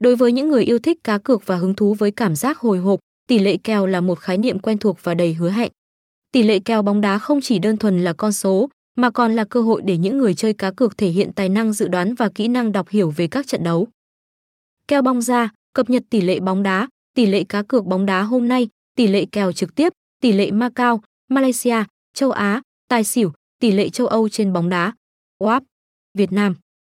Đối với những người yêu thích cá cược và hứng thú với cảm giác hồi hộp, tỷ lệ kèo là một khái niệm quen thuộc và đầy hứa hẹn. Tỷ lệ kèo bóng đá không chỉ đơn thuần là con số, mà còn là cơ hội để những người chơi cá cược thể hiện tài năng dự đoán và kỹ năng đọc hiểu về các trận đấu. Kèo bóng ra, cập nhật tỷ lệ bóng đá, tỷ lệ cá cược bóng đá hôm nay, tỷ lệ kèo trực tiếp, tỷ lệ Macau, Malaysia, châu Á, tài xỉu, tỷ lệ châu Âu trên bóng đá. WAP, Việt Nam